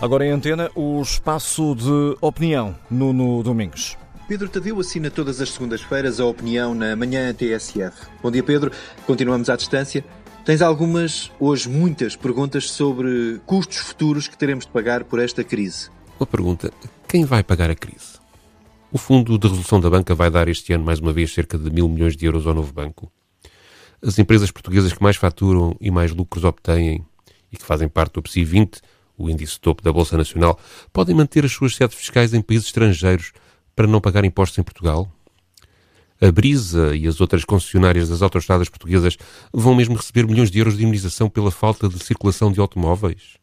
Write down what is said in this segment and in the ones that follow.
Agora em antena, o espaço de opinião no, no Domingos. Pedro Tadeu assina todas as segundas-feiras a opinião na manhã TSF. Bom dia, Pedro. Continuamos à distância. Tens algumas, hoje muitas, perguntas sobre custos futuros que teremos de pagar por esta crise. Uma pergunta: quem vai pagar a crise? O Fundo de Resolução da Banca vai dar este ano, mais uma vez, cerca de mil milhões de euros ao novo banco. As empresas portuguesas que mais faturam e mais lucros obtêm e que fazem parte do PSI 20 o índice topo da Bolsa Nacional, podem manter as suas sedes fiscais em países estrangeiros para não pagar impostos em Portugal? A Brisa e as outras concessionárias das autoestradas portuguesas vão mesmo receber milhões de euros de imunização pela falta de circulação de automóveis?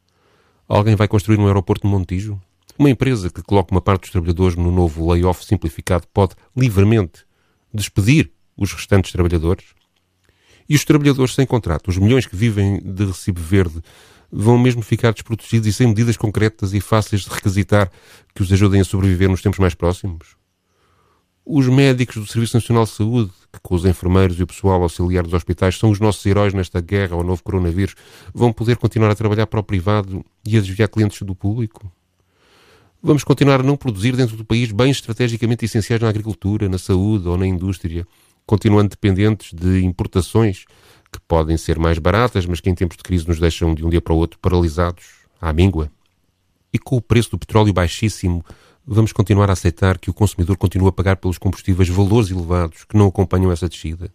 Alguém vai construir um aeroporto no Montijo? Uma empresa que coloca uma parte dos trabalhadores no novo layoff simplificado pode livremente despedir os restantes trabalhadores? E os trabalhadores sem contrato, os milhões que vivem de recibo verde, vão mesmo ficar desprotegidos e sem medidas concretas e fáceis de requisitar que os ajudem a sobreviver nos tempos mais próximos? Os médicos do Serviço Nacional de Saúde, que com os enfermeiros e o pessoal auxiliar dos hospitais são os nossos heróis nesta guerra ao novo coronavírus, vão poder continuar a trabalhar para o privado e a desviar clientes do público? Vamos continuar a não produzir dentro do país bens estrategicamente essenciais na agricultura, na saúde ou na indústria, continuando dependentes de importações que podem ser mais baratas, mas que em tempos de crise nos deixam de um dia para o outro paralisados, à míngua. E com o preço do petróleo baixíssimo, vamos continuar a aceitar que o consumidor continua a pagar pelos combustíveis valores elevados que não acompanham essa descida?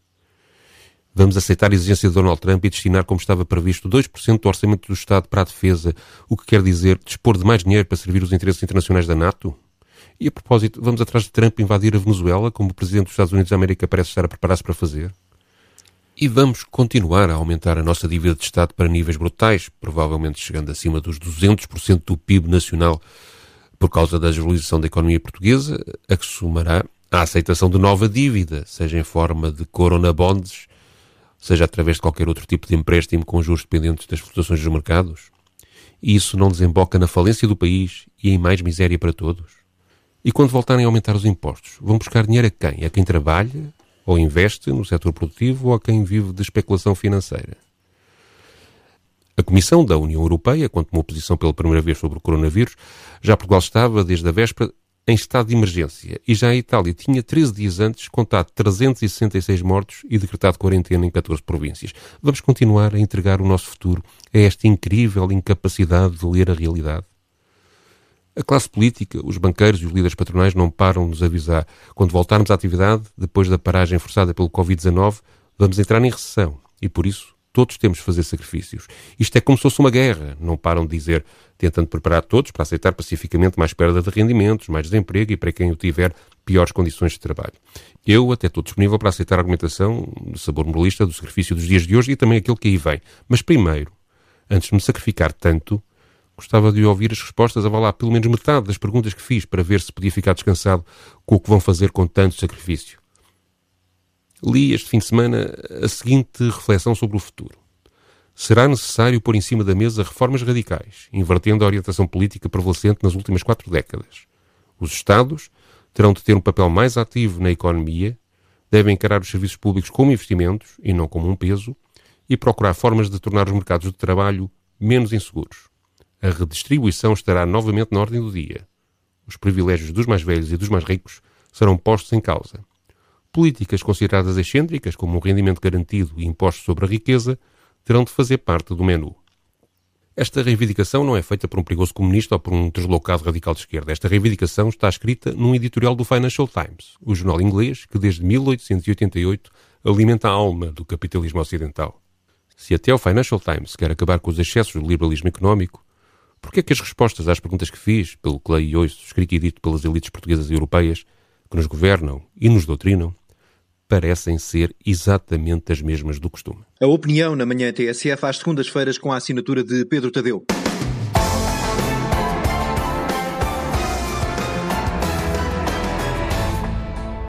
Vamos aceitar a exigência de Donald Trump e destinar, como estava previsto, 2% do orçamento do Estado para a defesa, o que quer dizer dispor de mais dinheiro para servir os interesses internacionais da NATO? E a propósito, vamos atrás de Trump invadir a Venezuela, como o Presidente dos Estados Unidos da América parece estar a preparar-se para fazer? E vamos continuar a aumentar a nossa dívida de Estado para níveis brutais, provavelmente chegando acima dos 200% do PIB nacional, por causa da desvalorização da economia portuguesa, a que somará a aceitação de nova dívida, seja em forma de corona bonds, seja através de qualquer outro tipo de empréstimo com juros dependentes das flutuações dos mercados. E isso não desemboca na falência do país e em mais miséria para todos. E quando voltarem a aumentar os impostos, vão buscar dinheiro a quem? A quem trabalha, ou investe no setor produtivo ou a quem vive de especulação financeira. A Comissão da União Europeia, quando tomou posição pela primeira vez sobre o coronavírus, já Portugal estava, desde a véspera, em estado de emergência e já a Itália tinha 13 dias antes contado 366 mortos e decretado quarentena em 14 províncias. Vamos continuar a entregar o nosso futuro a esta incrível incapacidade de ler a realidade. A classe política, os banqueiros e os líderes patronais não param de nos avisar. Quando voltarmos à atividade, depois da paragem forçada pelo Covid-19, vamos entrar em recessão e, por isso, todos temos de fazer sacrifícios. Isto é como se fosse uma guerra. Não param de dizer, tentando preparar todos para aceitar pacificamente mais perda de rendimentos, mais desemprego e, para quem o tiver, piores condições de trabalho. Eu até estou disponível para aceitar a argumentação de sabor moralista do sacrifício dos dias de hoje e também aquele que aí vem. Mas primeiro, antes de me sacrificar tanto, Gostava de ouvir as respostas a lá pelo menos metade das perguntas que fiz para ver se podia ficar descansado com o que vão fazer com tanto sacrifício. Li este fim de semana a seguinte reflexão sobre o futuro. Será necessário pôr em cima da mesa reformas radicais, invertendo a orientação política prevalecente nas últimas quatro décadas. Os Estados terão de ter um papel mais ativo na economia, devem encarar os serviços públicos como investimentos e não como um peso, e procurar formas de tornar os mercados de trabalho menos inseguros a redistribuição estará novamente na ordem do dia. Os privilégios dos mais velhos e dos mais ricos serão postos em causa. Políticas consideradas excêntricas, como o rendimento garantido e impostos sobre a riqueza, terão de fazer parte do menu. Esta reivindicação não é feita por um perigoso comunista ou por um deslocado radical de esquerda. Esta reivindicação está escrita num editorial do Financial Times, o jornal inglês que desde 1888 alimenta a alma do capitalismo ocidental. Se até o Financial Times quer acabar com os excessos do liberalismo económico, Porquê é que as respostas às perguntas que fiz, pelo que leio e escrito e dito pelas elites portuguesas e europeias, que nos governam e nos doutrinam, parecem ser exatamente as mesmas do costume? A opinião na manhã TSF às segundas-feiras com a assinatura de Pedro Tadeu.